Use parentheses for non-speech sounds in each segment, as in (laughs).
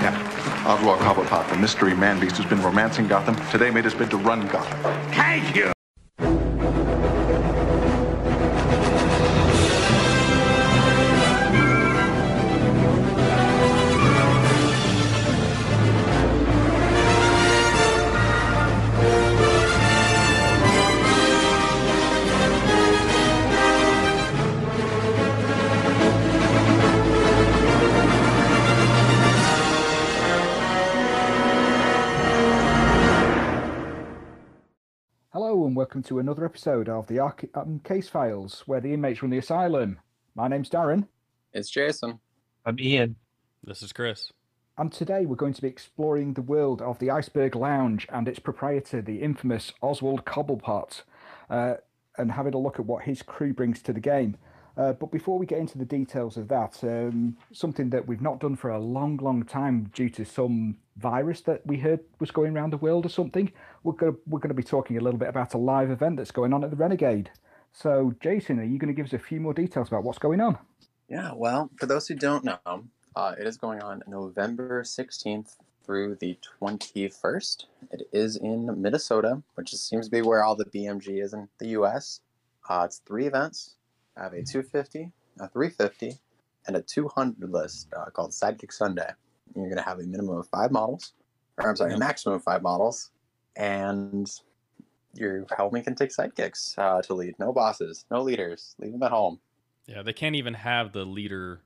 Yeah. Oswald Cobblepot, the mystery man beast who's been romancing Gotham, today made his bid to run Gotham. Thank you! Welcome to another episode of the Arkham Case Files, where the inmates run the asylum. My name's Darren, It's Jason. I'm Ian. This is Chris. and today we're going to be exploring the world of the Iceberg Lounge and its proprietor, the infamous Oswald Cobblepot, uh, and having a look at what his crew brings to the game. Uh, but before we get into the details of that, um, something that we've not done for a long, long time due to some virus that we heard was going around the world or something, we're going to, we're going to be talking a little bit about a live event that's going on at the Renegade. So, Jason, are you going to give us a few more details about what's going on? Yeah, well, for those who don't know, uh, it is going on November 16th through the 21st. It is in Minnesota, which is, seems to be where all the BMG is in the US. Uh, it's three events. I have a 250, a 350, and a 200 list uh, called Sidekick Sunday. You're going to have a minimum of five models, or I'm sorry, a maximum of five models, and your helmet can take sidekicks uh, to lead. No bosses, no leaders. Leave them at home. Yeah, they can't even have the leader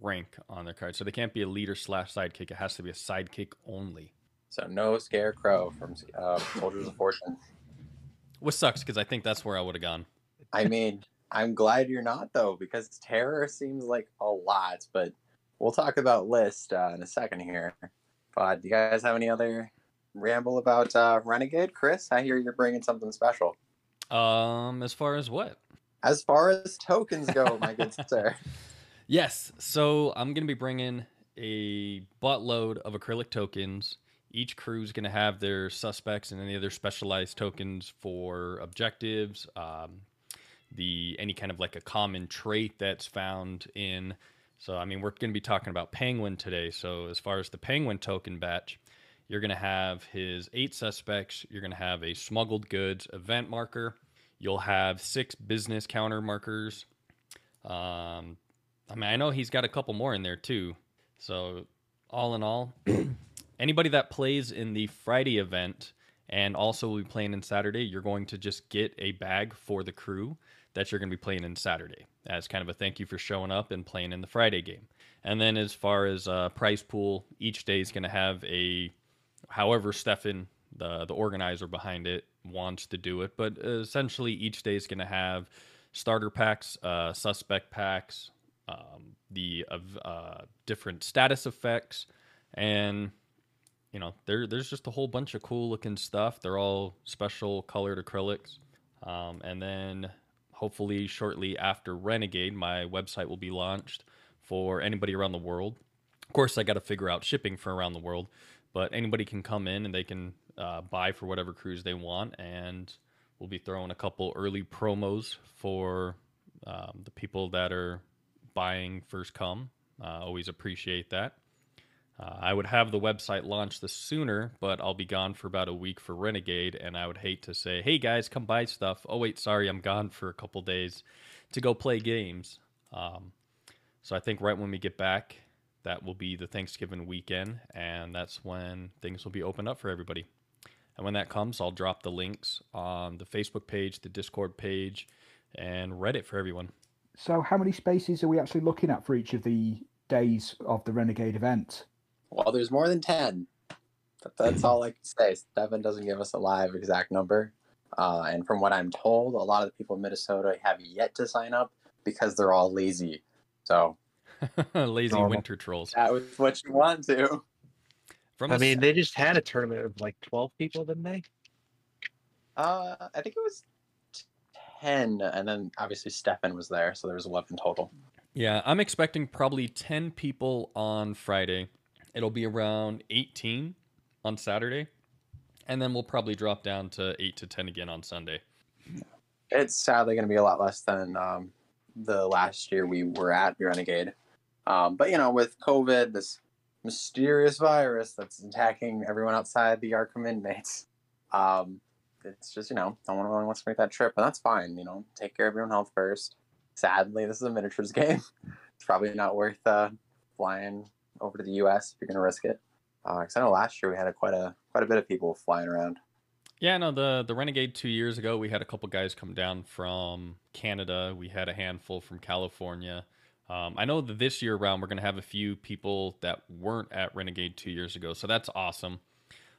rank on their card, so they can't be a leader slash sidekick. It has to be a sidekick only. So no scarecrow from uh, Soldiers of Fortune. Which sucks because I think that's where I would have gone. I mean, I'm glad you're not though, because terror seems like a lot. But we'll talk about list uh, in a second here. But do you guys have any other ramble about uh, Renegade, Chris? I hear you're bringing something special. Um, as far as what? As far as tokens go, my good (laughs) sir. Yes, so I'm gonna be bringing a buttload of acrylic tokens. Each crew's gonna have their suspects and any other specialized tokens for objectives. Um, the any kind of like a common trait that's found in. So I mean, we're gonna be talking about Penguin today. So as far as the Penguin token batch, you're gonna have his eight suspects. You're gonna have a smuggled goods event marker. You'll have six business counter markers. Um, I mean, I know he's got a couple more in there too. So, all in all, (clears throat) anybody that plays in the Friday event and also will be playing in Saturday, you're going to just get a bag for the crew that you're going to be playing in Saturday as kind of a thank you for showing up and playing in the Friday game. And then, as far as uh, prize pool, each day is going to have a, however, Stefan, the the organizer behind it, wants to do it. But essentially, each day is going to have starter packs, uh, suspect packs, um, the uh, different status effects, and you know there there's just a whole bunch of cool looking stuff. They're all special colored acrylics, um, and then hopefully shortly after Renegade, my website will be launched for anybody around the world. Of course, I got to figure out shipping for around the world, but anybody can come in and they can uh, buy for whatever cruise they want, and we'll be throwing a couple early promos for um, the people that are buying first come. Uh, always appreciate that. Uh, I would have the website launched the sooner, but I'll be gone for about a week for Renegade, and I would hate to say, "Hey guys, come buy stuff." Oh wait, sorry, I'm gone for a couple days to go play games. Um, so I think right when we get back, that will be the Thanksgiving weekend, and that's when things will be opened up for everybody. And when that comes, I'll drop the links on the Facebook page, the Discord page, and Reddit for everyone. So, how many spaces are we actually looking at for each of the days of the Renegade event? Well, there's more than 10. But that's all I can say. Stefan doesn't give us a live exact number. Uh, and from what I'm told, a lot of the people in Minnesota have yet to sign up because they're all lazy. So (laughs) Lazy Normal. winter trolls. that was what you want to. From I a mean, they just had a tournament of like 12 people, didn't they? Uh, I think it was 10. And then obviously Stefan was there. So there was 11 total. yeah, I'm expecting probably 10 people on Friday. It'll be around 18 on Saturday, and then we'll probably drop down to 8 to 10 again on Sunday. It's sadly going to be a lot less than um, the last year we were at Renegade. Um, but, you know, with COVID, this mysterious virus that's attacking everyone outside the Arkham inmates. Um, it's just you know, no one really wants to make that trip, and that's fine. You know, take care of your own health first. Sadly, this is a miniatures (laughs) game. It's probably not worth uh, flying over to the U.S. if you're going to risk it. Because I know last year we had a, quite a quite a bit of people flying around. Yeah, no, the the Renegade two years ago, we had a couple guys come down from Canada. We had a handful from California. Um, I know that this year around, we're going to have a few people that weren't at Renegade two years ago, so that's awesome.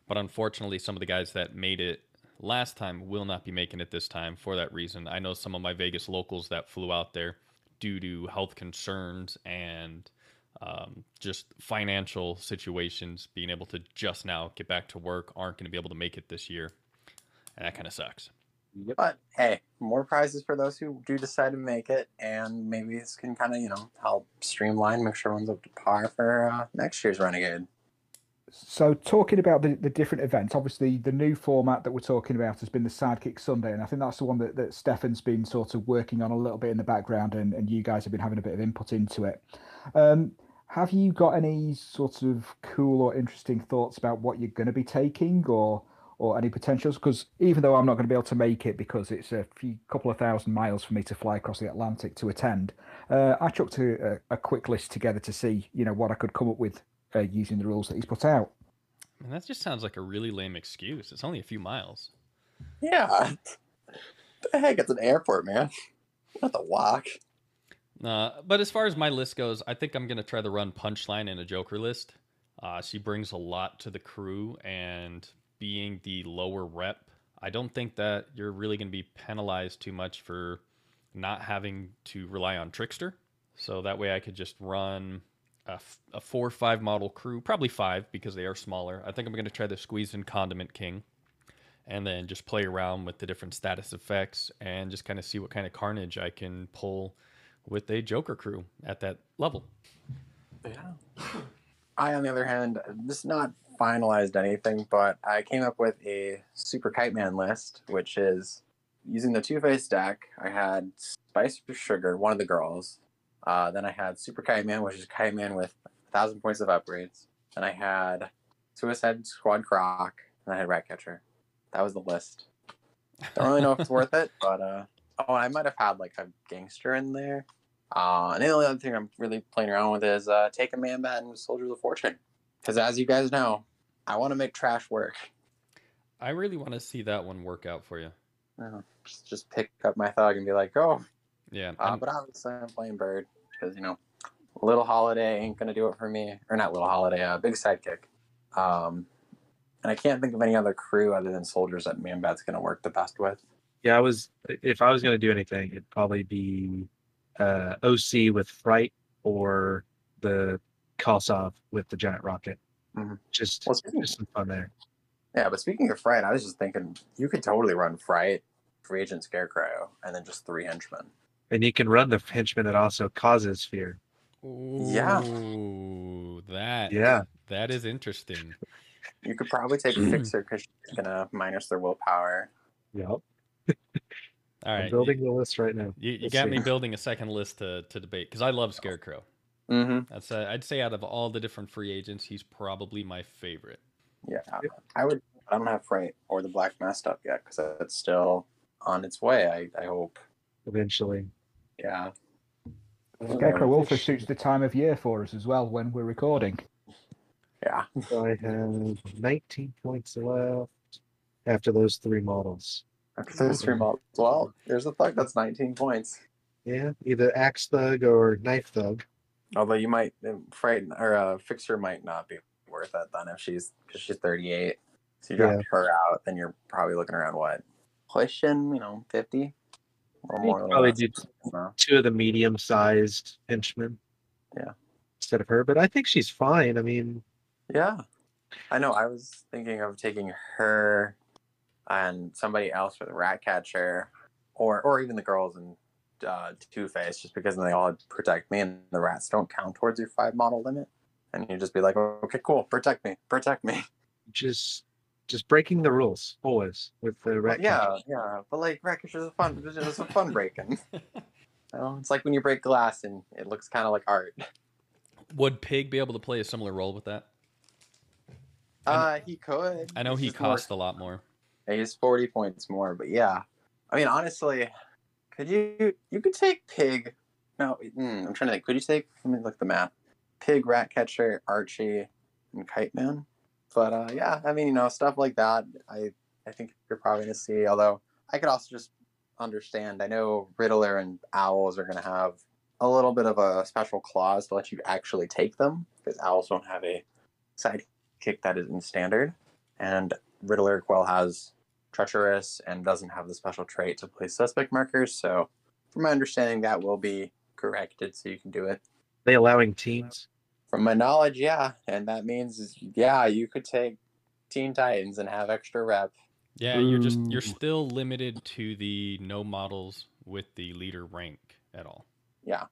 But unfortunately, some of the guys that made it last time will not be making it this time for that reason. I know some of my Vegas locals that flew out there due to health concerns and um, just financial situations, being able to just now get back to work, aren't going to be able to make it this year. And that kind of sucks. But hey, more prizes for those who do decide to make it, and maybe this can kind of you know help streamline, make sure everyone's up to par for uh, next year's Renegade. So, talking about the, the different events, obviously the new format that we're talking about has been the Sidekick Sunday, and I think that's the one that, that Stefan's been sort of working on a little bit in the background, and, and you guys have been having a bit of input into it. Um, have you got any sort of cool or interesting thoughts about what you're going to be taking, or or any potentials? Because even though I'm not going to be able to make it because it's a few couple of thousand miles for me to fly across the Atlantic to attend, uh, I chucked a, a, a quick list together to see you know what I could come up with uh, using the rules that he's put out. And that just sounds like a really lame excuse. It's only a few miles. Yeah, the heck, it's an airport, man. Not the walk. Uh, but as far as my list goes, I think I'm going to try to run Punchline in a Joker list. Uh, she brings a lot to the crew, and being the lower rep, I don't think that you're really going to be penalized too much for not having to rely on Trickster. So that way I could just run a, f- a four or five model crew, probably five because they are smaller. I think I'm going to try the Squeeze and Condiment King and then just play around with the different status effects and just kind of see what kind of carnage I can pull with a Joker crew at that level. Yeah. (coughs) I, on the other hand, this is not finalized anything, but I came up with a Super Kite Man list, which is using the Two Face deck. I had Spice for Sugar, one of the girls. Uh, then I had Super Kite Man, which is Kite Man with a thousand points of upgrades. Then I had Suicide Squad Croc, and I had Ratcatcher. That was the list. I don't really know if it's worth it, (laughs) but uh, oh, I might have had like a gangster in there. Uh, and the only other thing I'm really playing around with is uh, take a man bat and Soldiers of Fortune. Because as you guys know, I want to make trash work. I really want to see that one work out for you. Just, just pick up my thug and be like, oh. Yeah. Uh, I'm- but obviously, I'm playing Bird because, you know, Little Holiday ain't going to do it for me. Or not Little Holiday, uh, Big Sidekick. Um, and I can't think of any other crew other than Soldiers that Man Bat's going to work the best with. Yeah, I was. If I was going to do anything, it'd probably be uh, OC with Fright or the Kosov with the giant rocket. Mhm. Just, Well, speaking- just some fun there. Yeah, but speaking of Fright, I was just thinking you could totally run Fright, Free Agent Scarecrow, and then just three henchmen. And you can run the henchman that also causes fear. Yeah. That Yeah. that is interesting. You could probably take a (clears throat) Fixer because she's going to minus their willpower. Yep. All right. I'm right, building the list right now. you, you got see. me building a second list to, to debate because I love Scarecrow. Mm-hmm. That's uh, I'd say out of all the different free agents, he's probably my favorite. Yeah, I would. I don't have Fright or the Black Mask up yet because that's still on its way. I, I hope. Eventually. Yeah. Scarecrow also suits the time of year for us as well when we're recording. Yeah. So I have 19 points left after those three models. After those three models. Well, there's a thug that's 19 points. Yeah, either Axe Thug or Knife Thug. Although you might frighten or uh, Fixer might not be worth it then if she's because she's 38. So you drop Yeah. her out, then you're probably looking around what pushing, you know, 50 or more. or probably do two of the medium sized henchmen. Yeah. Instead of her, but I think she's fine. I mean, Yeah. I know. I was thinking of taking her and somebody else for the rat catcher, or or even the girls in uh, Two Face, just because then they all protect me, and the rats don't count towards your five model limit. And you just be like, okay, cool, protect me, protect me. just just breaking the rules always with the rat. yeah, catchers. yeah. But like rat catchers are fun. It's just a fun (laughs) breaking. You know, it's like when you break glass and it looks kind of like art. Would Pig be able to play a similar role with that? I kn- Uh, he could. I know He's he just more- costs a lot more. He's forty points more, but yeah. I mean, honestly, could you you could take Pig? No, mm, I'm trying to think. Could you take? Let me look at the math. Pig, Ratcatcher, Archie, and Kite Man. But uh, yeah, I mean, you know, stuff like that. I I think you're probably gonna see. Although I could also just understand. I know Riddler and Owls are gonna have a little bit of a special clause to let you actually take them because Owls don't have a sidekick that isn't standard, and Riddler Quell has treacherous and doesn't have the special trait to place suspect markers. So, from my understanding, that will be corrected so you can do it. they allowing teams? From my knowledge, yeah, and that means yeah, you could take Teen Titans and have extra rep. Yeah, you're just you're still limited to the no models with the leader rank at all. Yeah,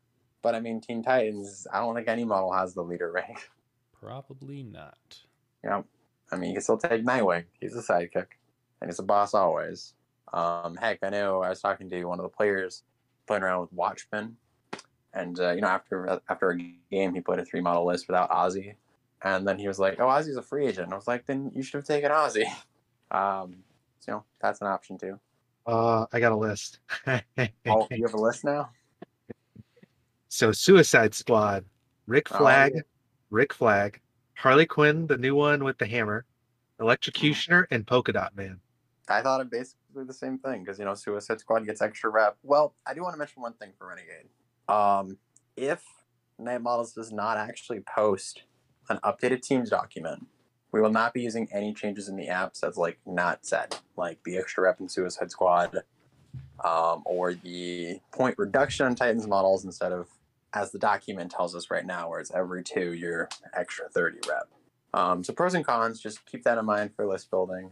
but I mean Teen Titans. I don't think any model has the leader rank. Probably not. Yeah, I mean you can still take Nightwing. He's a sidekick, and he's a boss always. Um, heck, I know I was talking to one of the players playing around with Watchmen, and uh, you know after after a game he played a three model list without Ozzy, and then he was like, "Oh, Ozzy's a free agent." And I was like, "Then you should have taken Ozzy." (laughs) Um, so, you know that's an option too. Uh, I got a list. (laughs) Oh, you have a list now. (laughs) so Suicide Squad, Rick Oh, Flag, yeah. Rick Flag, Harley Quinn, the new one with the hammer, Electrocutioner, and Polka Dot Man. I thought of basically the same thing because you know Suicide Squad gets extra rep. Well, I do want to mention one thing for Renegade. Um, if Knight Models does not actually post an updated teams document, we will not be using any changes in the apps that's like not set, like the extra rep in Suicide Squad, um, or the point reduction on Titans models instead of as the document tells us right now, where it's every two you're extra thirty rep. Um, so pros and cons, just keep that in mind for list building.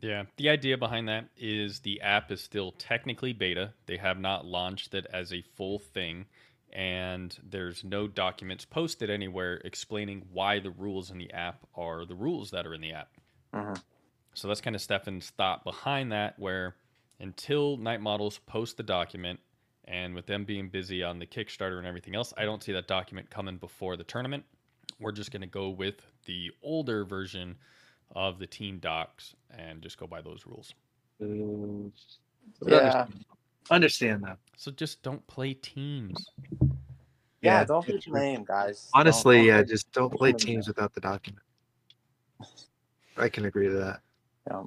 Yeah, the idea behind that is the app is still technically beta. They have not launched it as a full thing, and there's no documents posted anywhere explaining why the rules in the app are the rules that are in the app. Mhm. So that's kind of Stefan's thought behind that, where until Knight Models post the document, and with them being busy on the Kickstarter and everything else, I don't see that document coming before the tournament. We're just going to go with the older version of the team docs and just go by those rules. Yeah. Understand that. So just don't play teams. Yeah, Yeah, don't be it's true. lame, guys. Honestly, Don't- yeah, don't just don't don't play teams that. without the document. I can agree to that. Yeah.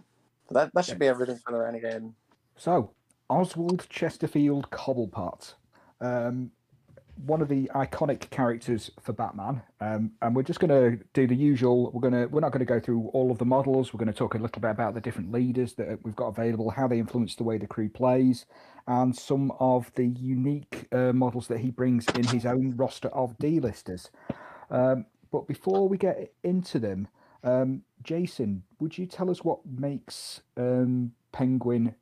That that should be everything for the Renegade. So, Oswald Chesterfield Cobblepot, um, one of the iconic characters for Batman, um, and we're just going to do the usual. We're going to we're not going to go through all of the models. We're going to talk a little bit about the different leaders that we've got available, how they influence the way the crew plays, and some of the unique uh, models that he brings in his own roster of D-listers. Um, but before we get into them, um, Jason, would you tell us what makes um, Penguin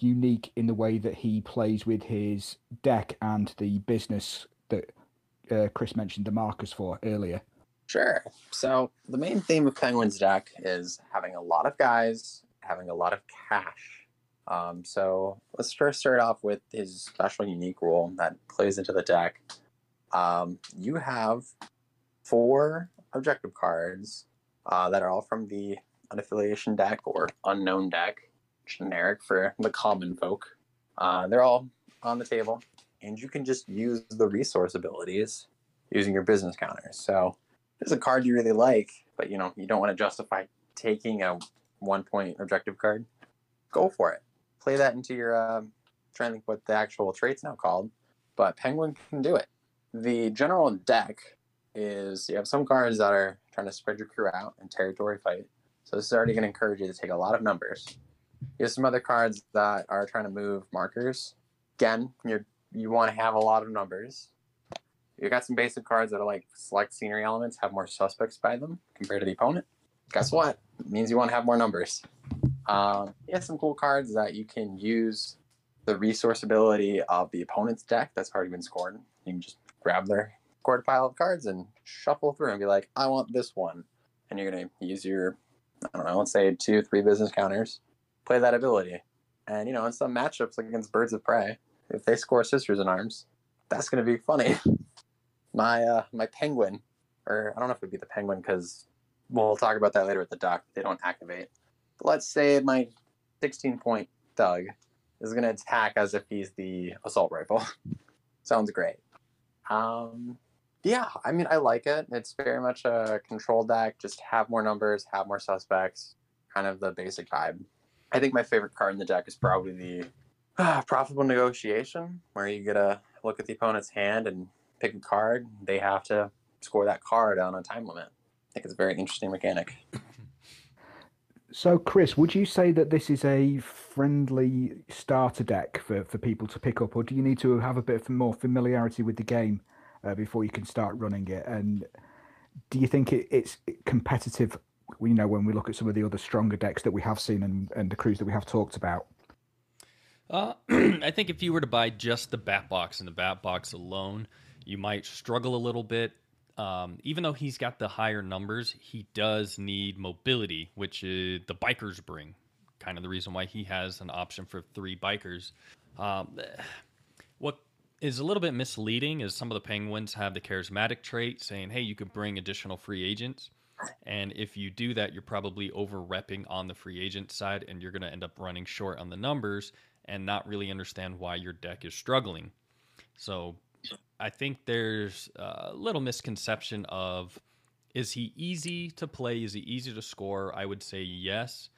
unique in the way that he plays with his deck and the business that uh, Chris mentioned the markers for earlier? Sure. So the main theme of Penguin's deck is having a lot of guys, having a lot of cash. Um, so let's first start off with his special unique rule that plays into the deck. Um, you have four objective cards uh, that are all from the unaffiliation deck or unknown deck, generic for the common folk. Uh, they're all on the table, and you can just use the resource abilities using your business counters. So there's a card you really like, but you know you don't want to justify taking a one point objective card. Go for it. Play that into your. Um, trying to think what the actual trait's now called, but Penguin can do it. The general deck is you have some cards that are trying to spread your crew out and territory fight. So this is already going to encourage you to take a lot of numbers. You have some other cards that are trying to move markers. Again, you you want to have a lot of numbers. You got some basic cards that are like select scenery elements, have more suspects by them compared to the opponent. Guess what? It means you want to have more numbers. Um, you have some cool cards that you can use the resource ability of the opponent's deck that's already been scored. You can just grab their scored pile of cards and shuffle through and be like, I want this one. And you're going to use your, I don't know, let's say two, three business counters, play that ability. And, you know, in some matchups against Birds of Prey, if they score Sisters in Arms, that's going to be funny. (laughs) my uh, my penguin or I don't know if it would be the penguin because we'll talk about that later with the duck. They don't activate. But let's say my 16 point thug is going to attack as if he's the assault rifle. (laughs) Sounds great. Um, yeah, I mean, I like it. It's very much a control deck. Just have more numbers, have more suspects, kind of the basic vibe. I think my favorite card in the deck is probably the uh, profitable negotiation, where you get a look at the opponent's hand and pick a card. They have to score that card on a time limit. I think it's a very interesting mechanic. (laughs) So, Chris, would you say that this is a friendly starter deck for, for people to pick up, or do you need to have a bit more familiarity with the game uh, before you can start running it? And do you think it, it's competitive? You know, when we look at some of the other stronger decks that we have seen and, and the crews that we have talked about. Uh, (clears throat) I think if you were to buy just the bat box and the bat box alone, you might struggle a little bit. Um, even though he's got the higher numbers, he does need mobility, which uh, the bikers bring. Kind of the reason why he has an option for three bikers. Um, (sighs) what is a little bit misleading is some of the penguins have the charismatic trait saying, hey, you could bring additional free agents. And if you do that, you're probably over repping on the free agent side and you're going to end up running short on the numbers and not really understand why your deck is struggling. So I think there's a little misconception of is he easy to play? Is he easy to score? I would say yes,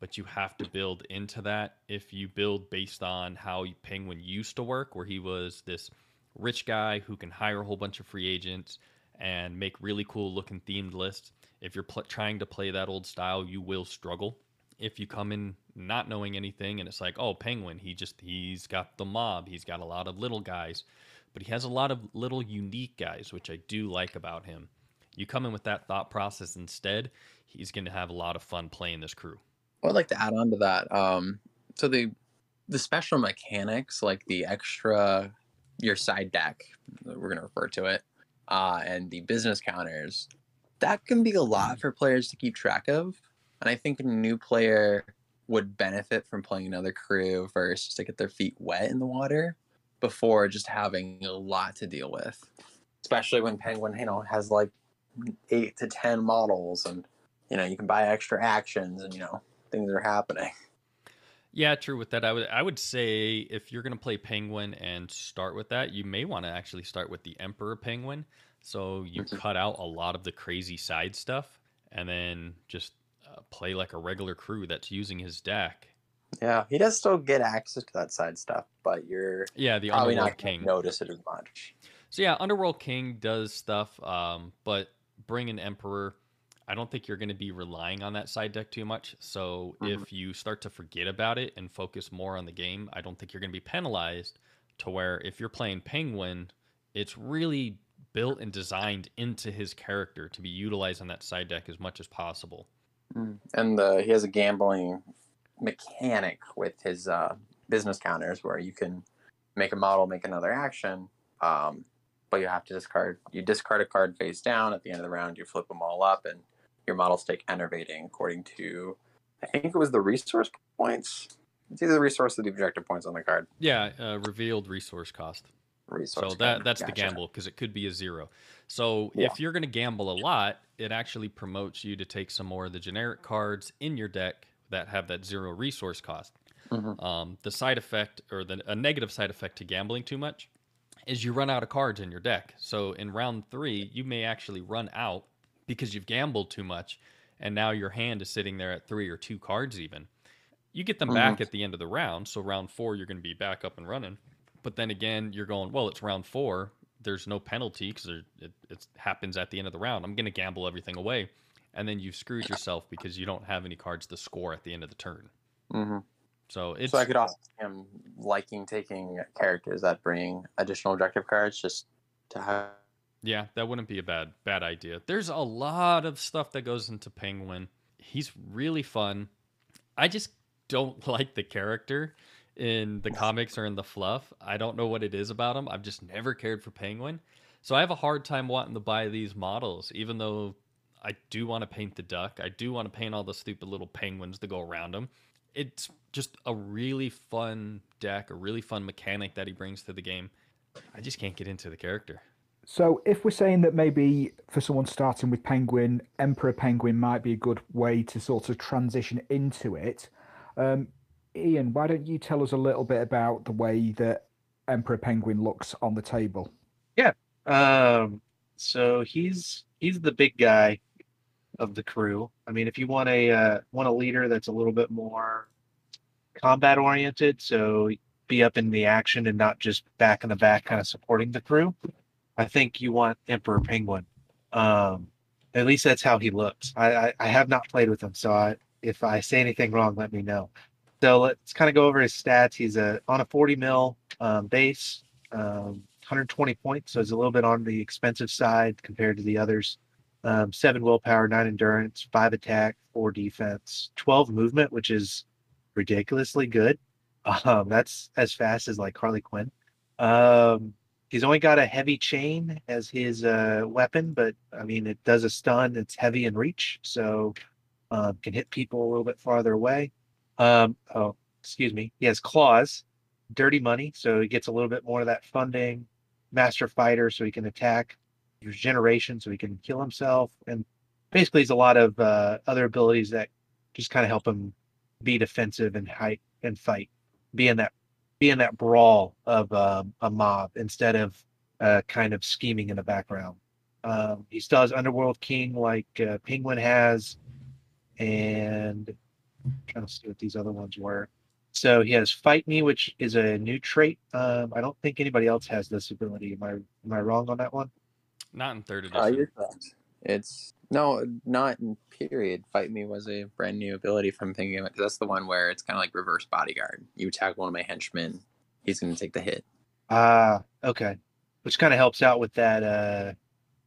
but you have to build into that. If you build based on how Penguin used to work, where he was this rich guy who can hire a whole bunch of free agents and make really cool looking themed lists, if you're pl- trying to play that old style, you will struggle. If you come in not knowing anything and it's like, oh, Penguin, he just he's got the mob, he's got a lot of little guys but he has a lot of little unique guys, which I do like about him. You come in with that thought process instead, he's going to have a lot of fun playing this crew. I would like to add on to that. Um, so the the special mechanics, like the extra your side deck, we're going to refer to it, uh, and the business counters, that can be a lot mm. for players to keep track of. And I think a new player would benefit from playing another crew first to get their feet wet in the water before just having a lot to deal with. Especially when Penguin, you know, has like eight to ten models and you know, you can buy extra actions and you know, things are happening. Yeah, true with that. I would I would say if you're going to play Penguin and start with that, you may want to actually start with the Emperor Penguin. So you mm-hmm. cut out a lot of the crazy side stuff and then just uh, play like a regular crew that's using his deck yeah, he does still get access to that side stuff, but you're yeah the probably Underworld not King notice it as much. So yeah, Underworld King does stuff, um, but bring an Emperor. I don't think you're going to be relying on that side deck too much. So mm-hmm. if you start to forget about it and focus more on the game, I don't think you're going to be penalized. To where if you're playing Penguin, it's really built and designed into his character to be utilized on that side deck as much as possible. Mm. And uh, he has a gambling mechanic with his uh, business counters where you can make a model make another action um, but you have to discard you discard a card face down at the end of the round you flip them all up and your models take enervating according to i think it was the resource points it's either the resource or the objective points on the card yeah uh, revealed resource cost resource so that that's gotcha. the gamble because it could be a zero so yeah. if you're going to gamble a lot it actually promotes you to take some more of the generic cards in your deck that have that zero resource cost. Mm-hmm. Um, the side effect or the a negative side effect to gambling too much is you run out of cards in your deck. So in round three, you may actually run out because you've gambled too much, and now your hand is sitting there at three or two cards even. You get them mm-hmm. back at the end of the round, so round four you're going to be back up and running. But then again, you're going well. It's round four. There's no penalty because it, it happens at the end of the round. I'm going to gamble everything away and then you've screwed yourself because you don't have any cards to score at the end of the turn. Mm-hmm. So it's. So I could also see him liking taking characters that bring additional objective cards just to have. Yeah, that wouldn't be a bad bad idea. There's a lot of stuff that goes into Penguin. He's really fun. I just don't (laughs) like the character in the comics or in the fluff. I don't know what it is about him. I've just never cared for Penguin. So I have a hard time wanting to buy these models, even though I do want to paint the duck. I do want to paint all the stupid little penguins that go around him. It's just a really fun deck, a really fun mechanic that he brings to the game. I just can't get into the character. So, if we're saying that maybe for someone starting with Penguin, Emperor Penguin might be a good way to sort of transition into it, um, Ian, why don't you tell us a little bit about the way that Emperor Penguin looks on the table? Yeah. Um, so he's he's the big guy of the crew. I mean, if you want a uh, want a leader that's a little bit more combat oriented, so be up in the action and not just back in the back, kind of supporting the crew. I think you want Emperor Penguin. Um, at least that's how he looks. I, I, I have not played with him, so I, if I say anything wrong, let me know. So let's kind of go over his stats. He's a on a 40 mil um, base, um, 120 points, so he's a little bit on the expensive side compared to the others. Um, seven willpower, nine endurance, five attack, four defense, 12 movement, which is ridiculously good. Um, that's as fast as like Harley Quinn. Um, he's only got a heavy chain as his uh, weapon, but I mean, it does a stun. It's heavy in reach, so um, can hit people a little bit farther away. Um, oh, excuse me. He has claws, dirty money, so he gets a little bit more of that funding. Master fighter, so he can attack. Regeneration, so he can kill himself, and basically, he's a lot of uh, other abilities that just kind of help him be defensive and height and fight, be in that be in that brawl of um, a mob instead of uh, kind of scheming in the background. Um, he still has Underworld King like uh, Penguin has, and I'm trying to see what these other ones were. So he has Fight Me, which is a new trait. Um, I don't think anybody else has this ability. Am I am I wrong on that one? Not in third Uh, edition. you're correct. It's no, not in period. Fight me was a brand new ability from thinking because that's the one where it's kind of like reverse bodyguard. You attack one of my henchmen, he's going to take the hit. Ah, okay. Which kind of helps out with that uh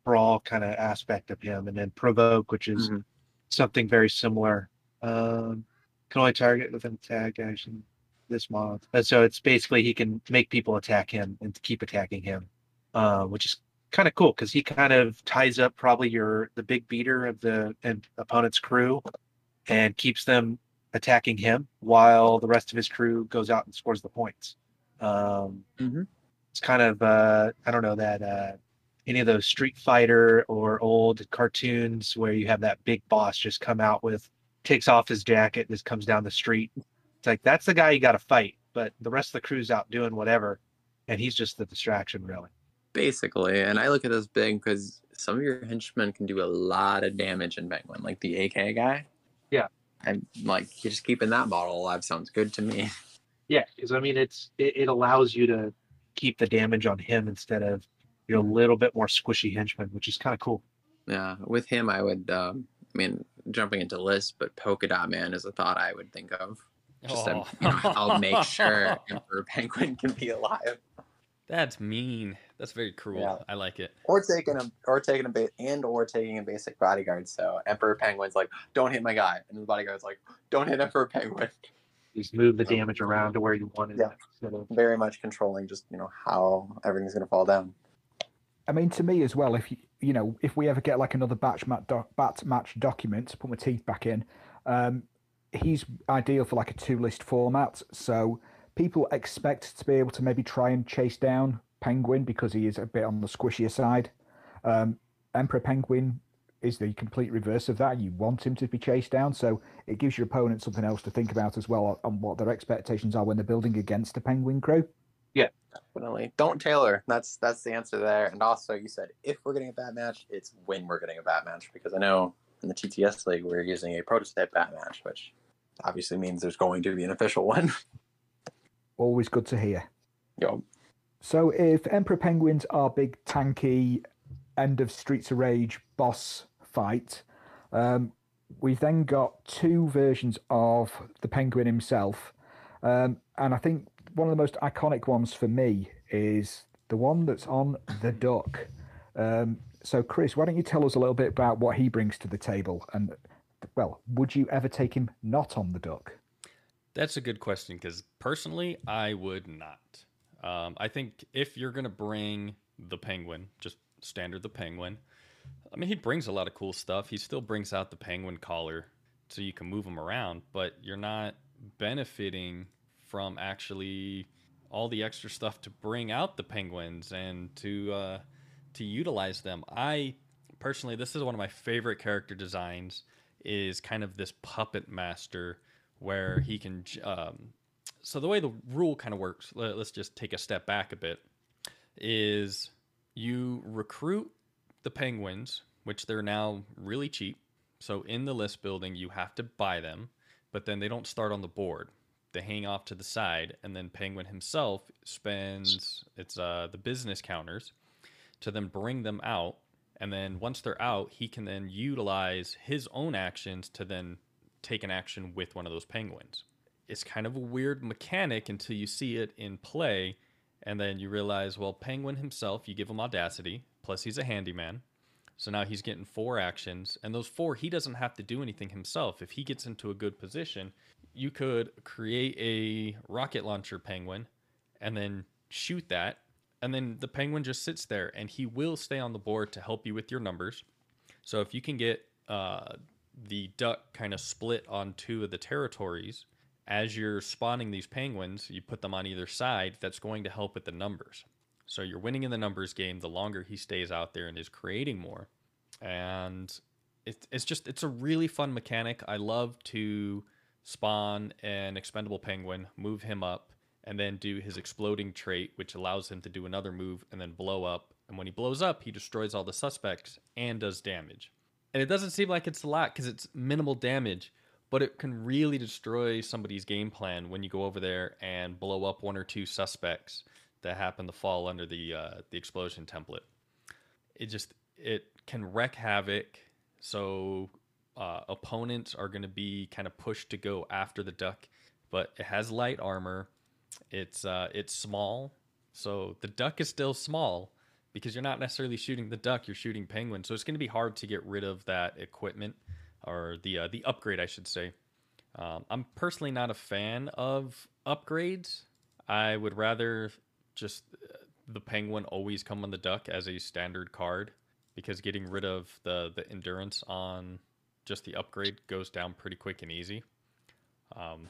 brawl kind of aspect of him, and then provoke, which is Mhm. something very similar. Um, can only target with an attack action this month. And so it's basically he can make people attack him and keep attacking him, uh, which is kind of cool because he kind of ties up probably your the big beater of the and opponent's crew and keeps them attacking him while the rest of his crew goes out and scores the points. Um, Mhm. It's kind of uh, I don't know that uh, any of those Street Fighter or old cartoons where you have that big boss just come out with takes off his jacket and just comes down the street. It's like that's the guy you got to fight, but the rest of the crew's out doing whatever, and he's just the distraction, really. Basically, and I look at this big because some of your henchmen can do a lot of damage in Penguin, like the AK guy. Yeah. I'm like, just keeping that model alive sounds good to me. (laughs) Yeah, because I mean, it's it, it allows you to keep the damage on him instead of your little bit more squishy henchman, which is kind of cool. Yeah, with him, I would. Um, I mean, jumping into lists, but Polka Dot Man is a thought I would think of. Just that, you know, oh. I'll make sure (laughs) Emperor Penguin can be alive, That's mean. That's very cruel. Yeah. I like it. or taking a, or taking a ba- and or taking a basic bodyguard. So Emperor Penguin's like, don't hit my guy, and the bodyguard's like, don't hit Emperor Penguin. Just move the damage around to where you want it. Yeah. Very much controlling just you know how everything's gonna fall down. I mean, to me as well, if you, you know, if we ever get like another batch match, doc, bat match document to put my teeth back in, um, he's ideal for like a two list format. So people expect to be able to maybe try and chase down Penguin because he is a bit on the squishier side. Um, Emperor Penguin is the complete reverse of that. You want him to be chased down, so it gives your opponent something else to think about as well on what their expectations are when they're building against the Penguin crew. Definitely. Don't tailor. That's that's the answer there. And also, you said if we're getting a bat match, it's when we're getting a bat match. Because I know in the TTS league we're using a prototype bat match, which obviously means there's going to be an official one. (laughs) Always good to hear. Yo, So if Emperor Penguins are big tanky end of Streets of Rage boss fight, um, we've then got two versions of the Penguin himself, um, and I think one of the most iconic ones for me is the one that's on the duck. Um, so Chris, why don't you tell us a little bit about what he brings to the table, and well, would you ever take him not on the duck? That's a good question because personally, I would not. Um, I think if you're gonna bring the penguin, just standard the penguin. I mean, he brings a lot of cool stuff. He still brings out the penguin collar, so you can move him around, but you're not benefiting from actually all the extra stuff to bring out the penguins and to uh, to utilize them. I personally, this is one of my favorite character designs. Is kind of this puppet master where he can. Um, so the way the rule kind of works, let, let's just take a step back a bit. Is you recruit the penguins, which they're now really cheap. So in the list building, you have to buy them, but then they don't start on the board. They hang off to the side, and then Penguin himself spends it's uh, the business counters to then bring them out. And then once they're out, he can then utilize his own actions to then take an action with one of those penguins. It's kind of a weird mechanic until you see it in play, and then you realize, well, Penguin himself, you give him audacity, plus he's a handyman. So now he's getting four actions, and those four, he doesn't have to do anything himself. If he gets into a good position, you could create a rocket launcher penguin and then shoot that. And then the penguin just sits there and he will stay on the board to help you with your numbers. So if you can get uh, the duck kind of split on two of the territories, as you're spawning these penguins, you put them on either side, that's going to help with the numbers. So you're winning in the numbers game the longer he stays out there and is creating more. And it, it's just, it's a really fun mechanic. I love to spawn an expendable penguin, move him up, and then do his exploding trait, which allows him to do another move and then blow up. And when he blows up, he destroys all the suspects and does damage. And it doesn't seem like it's a lot because it's minimal damage, but it can really destroy somebody's game plan when you go over there and blow up one or two suspects that happen to fall under the uh, the explosion template. It just it can wreak havoc. So uh, opponents are going to be kind of pushed to go after the duck, but it has light armor. It's uh, it's small, so the duck is still small because you're not necessarily shooting the duck; you're shooting penguins. So it's going to be hard to get rid of that equipment or the uh, the upgrade, I should say. Um, I'm personally not a fan of upgrades. I would rather just uh, the penguin always come on the duck as a standard card because getting rid of the the endurance on just the upgrade goes down pretty quick and easy. Um,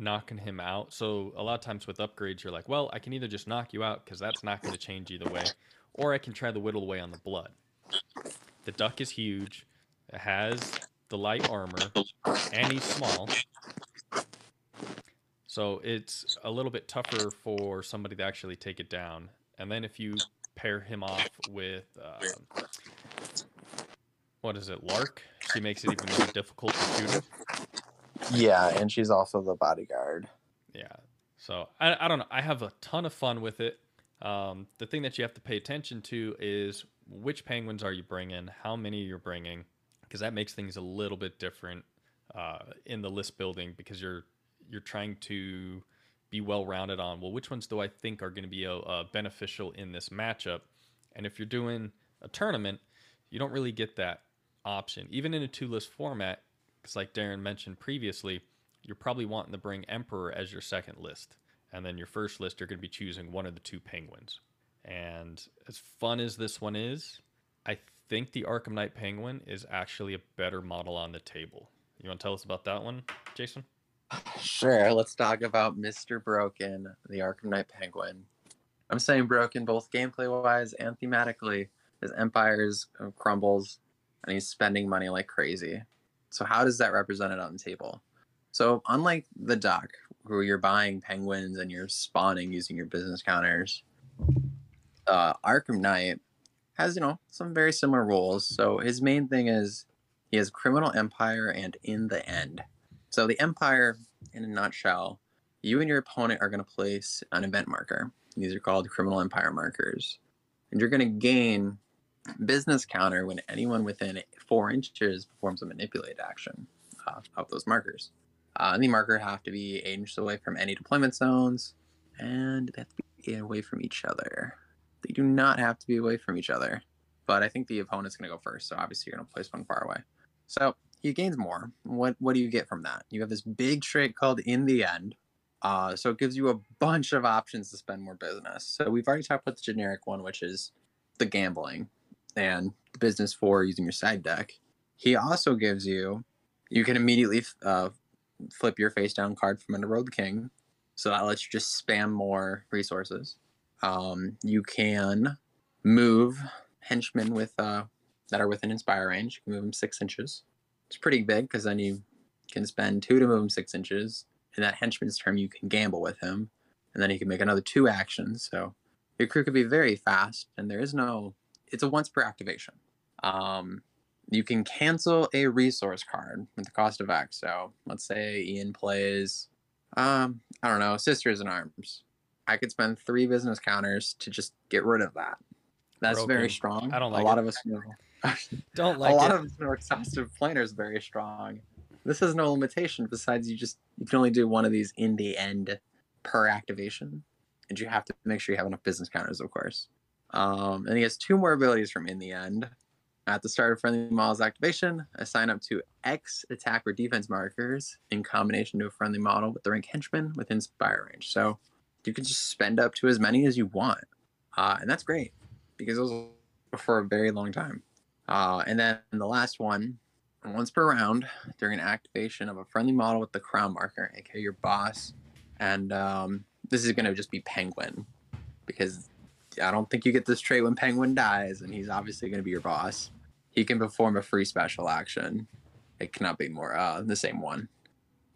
knocking him out. So a lot of times with upgrades, you're like, well, I can either just knock you out because that's not going to change either way, or I can try the whittle away on the blood. The duck is huge. It has the light armor, and he's small. So it's a little bit tougher for somebody to actually take it down. And then if you pair him off with uh, what is it, Lark? She makes it even more difficult to shoot him. Yeah, and she's also the bodyguard. Yeah. So I, I don't know. I have a ton of fun with it. Um, the thing that you have to pay attention to is which penguins are you bringing, how many you're bringing, because that makes things a little bit different uh, in the list building because you're you're trying to be well rounded on well which ones do I think are going to be a, a beneficial in this matchup, and if you're doing a tournament, you don't really get that option even in a two list format because like Darren mentioned previously, you're probably wanting to bring Emperor as your second list. And then your first list, you're going to be choosing one of the two Penguins. And as fun as this one is, I think the Arkham Knight Penguin is actually a better model on the table. You want to tell us about that one, Jason? Sure. Let's talk about Mr. Broken, the Arkham Knight Penguin. I'm saying broken both gameplay wise and thematically. His empires uh, crumbles, and he's spending money like crazy. So how does that represent it on the table? So unlike the duck, where you're buying penguins and you're spawning using your business counters, uh, Arkham Knight has you know some very similar rules. So his main thing is he has criminal empire and in the end. So the empire, in a nutshell, you and your opponent are going to place an event marker. These are called criminal empire markers, and you're going to gain business counter when anyone within four inches performs a manipulate action uh, of those markers. Uh, and the marker have to be eight inches away from any deployment zones, and they have to be away from each other. They do not have to be away from each other, but I think the opponent's going to go first, so obviously you're going to place one far away. So he gains more. What what do you get from that? You have this big trait called in the end. Uh, so it gives you a bunch of options to spend more business. So we've already talked about the generic one, which is the gambling and the business for using your side deck. He also gives you, you can immediately uh, flip your face down card from Underworld King. So that lets you just spam more resources. Um, you can move henchmen with uh, that are within inspire range. You can move them six inches. It's pretty big because then you can spend two to move him six inches. In that henchman's turn, you can gamble with him, and then he can make another two actions. So your crew could be very fast, and there is no. It's a once per activation. Um, you can cancel a resource card with the cost of X. So let's say Ian plays, um, I don't know, Sisters in Arms. I could spend three business counters to just get rid of that. That's Broken. very strong. I don't like a lot it. of us know. (laughs) Don't like a lot it. of us know exhaustive planner is very strong. This has no limitation besides you just you can only do one of these in the end per activation, and you have to make sure you have enough business counters, of course. Um, and he has two more abilities from in the end. At the start of friendly model's activation, assign up to X attack or defense markers in combination to a friendly model with the rank henchman within spire range. So you can just spend up to as many as you want, uh, and that's great because those will for a very long time. Uh, and then the last one, once per round during an activation of a friendly model with the crown marker, aka your boss. And um, this is going to just be Penguin because I don't think you get this trait when Penguin dies, and he's obviously going to be your boss. He can perform a free special action. It cannot be more uh, the same one.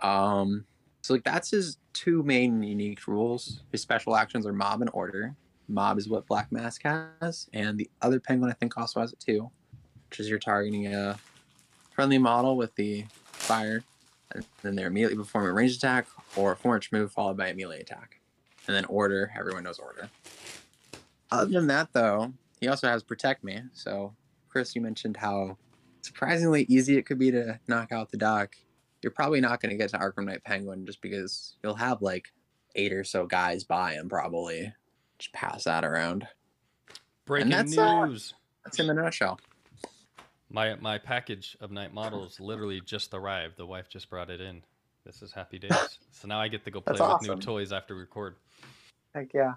Um, so like that's his two main unique rules. His special actions are mob and order. Mob is what Black Mask has, and the other penguin I think also has it too, which is you're targeting a friendly model with the fire, and then they're immediately perform a ranged attack or a inch move followed by a melee attack. And then order, everyone knows order. Other than that though, he also has protect me. So Chris, you mentioned how surprisingly easy it could be to knock out the doc. You're probably not going to get to Arkham Knight Penguin just because you'll have like eight or so guys by him probably. Just pass that around. Breaking that's, uh, news. That's in a nutshell. My my package of Knight Models literally just arrived. The wife just brought it in. This is happy days. so now I get to go play That's with awesome. new toys after we record. Heck yeah.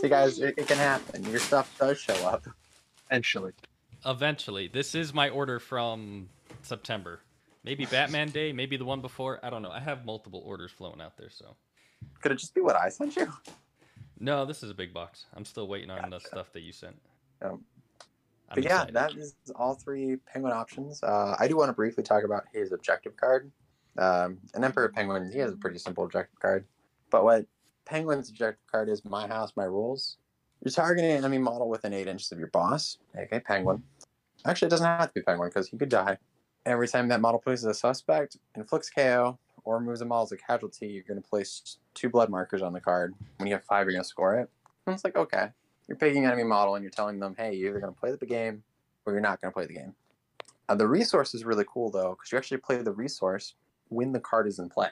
See, guys, it, it can happen. Your stuff does show up. Eventually. Eventually, this is my order from September. Maybe Batman Day, maybe the one before. I don't know. I have multiple orders flowing out there, so Could it just be what I sent you? no, this is a big box. I'm still waiting on the stuff that you sent. Um, But yeah, excited. that is all three penguin options. Uh, I do want to briefly talk about his objective card. Um, an Emperor Penguin, he has a pretty simple objective card. But what Penguin's objective card is My House, My Rules. You're targeting an enemy model within 8 inches of your boss, aka Penguin. Actually, it doesn't have to be Penguin because he could die. Every time that model places a suspect, inflicts KO, or moves a model as a casualty, you're going to place two blood markers on the card. When you have five, you're going to score it. And it's like, okay, you're picking an enemy model and you're telling them, hey, you're either going to play the game or you're not going to play the game. Uh, the resource is really cool though, because you actually play the resource when the card is in play.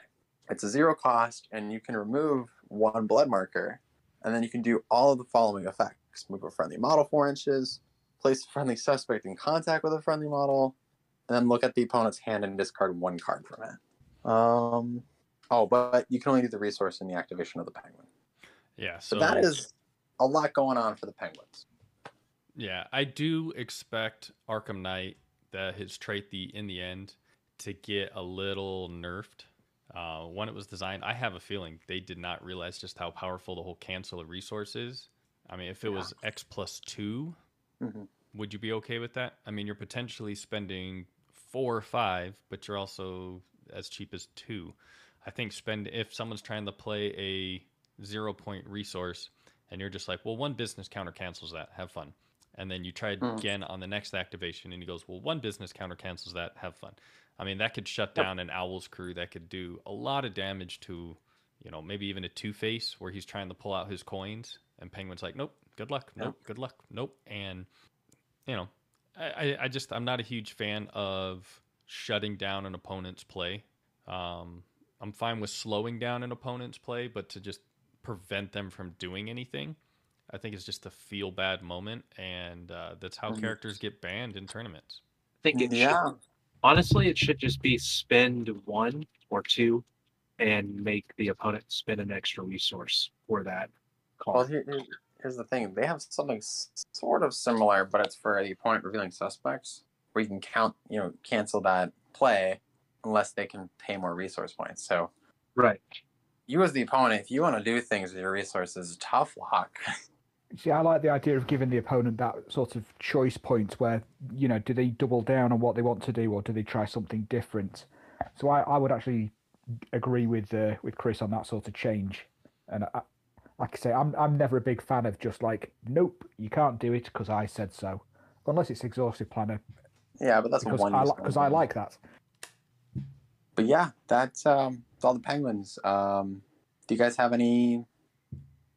It's a zero cost, and you can remove one blood marker, and then you can do all of the following effects: move a friendly model four inches, place a friendly suspect in contact with a friendly model, and then look at the opponent's hand and discard one card from it. Um, oh, but you can only do the resource in the activation of the penguin. yeah. So So that is a lot going on for the penguins. Yeah, I do expect Arkham Knight, that his trait the in the end, to get a little nerfed. Uh, when it was designed, I have a feeling they did not realize just how powerful the whole cancel of resource is. I mean, if it Yeah. was X plus two, Mhm. would you be okay with that? I mean, you're potentially spending four or five, but you're also as cheap as two. I think spend if someone's trying to play a zero point resource and you're just like, well, one business counter cancels that. Have fun. And then you try it Mm. again on the next activation, and he goes, well, one business counter cancels that. Have fun. I mean, that could shut down an Owl's crew. That could do a lot of damage to, you know, maybe even a Two Face where he's trying to pull out his coins, and Penguin's like, nope, good luck, Yep. nope, good luck, nope. And you know, I, I, I just I'm not a huge fan of shutting down an opponent's play. Um, I'm fine with slowing down an opponent's play, but to just prevent them from doing anything, I think it's just a feel bad moment, and uh, that's how Mhm. characters get banned in tournaments. I think it Yeah. should, honestly, it should just be spend one or two and make the opponent spend an extra resource for that call. Well, here, here- here's the thing. They have something sort of similar, but it's for the opponent revealing suspects, where you can count, you know, cancel that play unless they can pay more resource points. So right. you as the opponent, if you want to do things with your resources, tough luck. (laughs) See, I like the idea of giving the opponent that sort of choice point where, you know, do they double down on what they want to do or do they try something different? So I, I would actually agree with uh, with Chris on that sort of change. And I, like I say, I'm I'm never a big fan of just like, nope, you can't do it because I said so, unless it's exhaustive planner Yeah, but that's because one I use because. I like that. But yeah, that's um, that's all the penguins. Um, do you guys have any?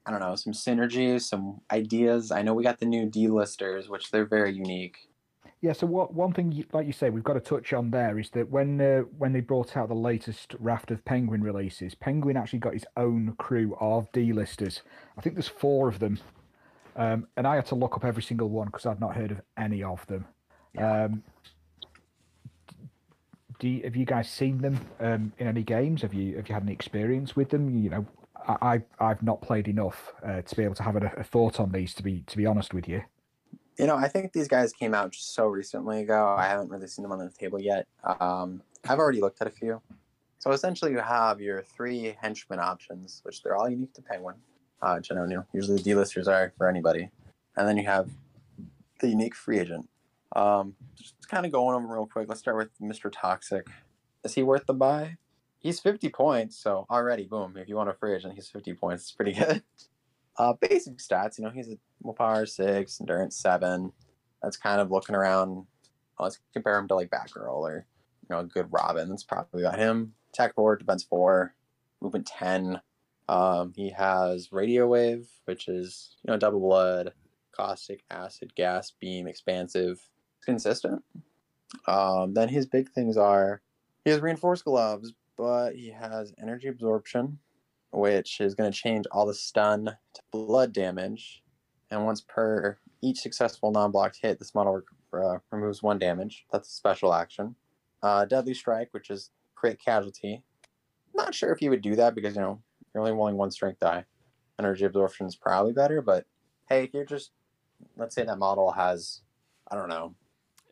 I don't know, some synergies, some ideas. I know we got the new D-listers, which they're very unique. Yeah, so what one thing, like you say, we've got to touch on there is that when uh, when they brought out the latest raft of Penguin releases, Penguin actually got his own crew of D-listers. I think there's four of them, um, and I had to look up every single one because I'd not heard of any of them. Um, do you, have you guys seen them um, in any games? Have you have you had any experience with them? You know, I, I I've not played enough uh, to be able to have a, a thought on these. To be to be honest with you. You know, I think these guys came out just so recently ago. I haven't really seen them on the table yet. Um, I've already looked at a few. So essentially, you have your three henchman options, which they're all unique to Penguin. Uh, know, usually the D-listers are for anybody, and then you have the unique free agent. Um, just kind of going over real quick. Let's start with Mr. Toxic. Is he worth the buy? He's 50 points, so already, boom. If you want a free agent, he's 50 points. It's pretty (laughs) good. Uh, basic stats, you know, he's a willpower six, endurance seven. That's kind of looking around. let's compare him to like Batgirl or you know a good Robin. That's probably about him. Attack four, defense four, movement ten. Um, he has radio wave, which is you know double blood, caustic, acid, gas, beam, expansive, consistent. Um, then his big things are he has reinforced gloves, but he has energy absorption, which is going to change all the stun to blood damage. And once per each successful non-blocked hit, this model uh, removes one damage. That's a special action. Uh, Deadly Strike, which is crit casualty. Not sure if you would do that because you know you're only rolling one strength die. Energy absorption is probably better, but hey, if you're just let's say that model has I don't know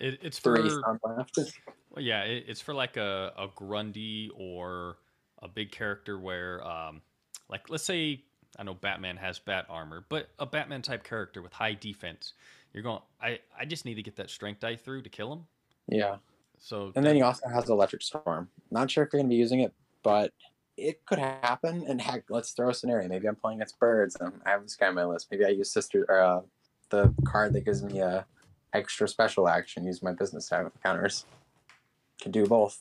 It, it's for three stun left. (laughs) Well, yeah, it, it's for like a, a Grundy or a big character where, um, like, let's say, I know Batman has bat armor, but a Batman type character with high defense. You're going, I, I just need to get that strength die through to kill him. yeah. So, And then he also has Electric Storm. Not sure if you're going to be using it, but it could happen. And heck, let's throw a scenario. Maybe I'm playing against birds. And I have this guy on my list. Maybe I use Sister or uh, the card that gives me a extra special action. Use my business type counters. Could do both.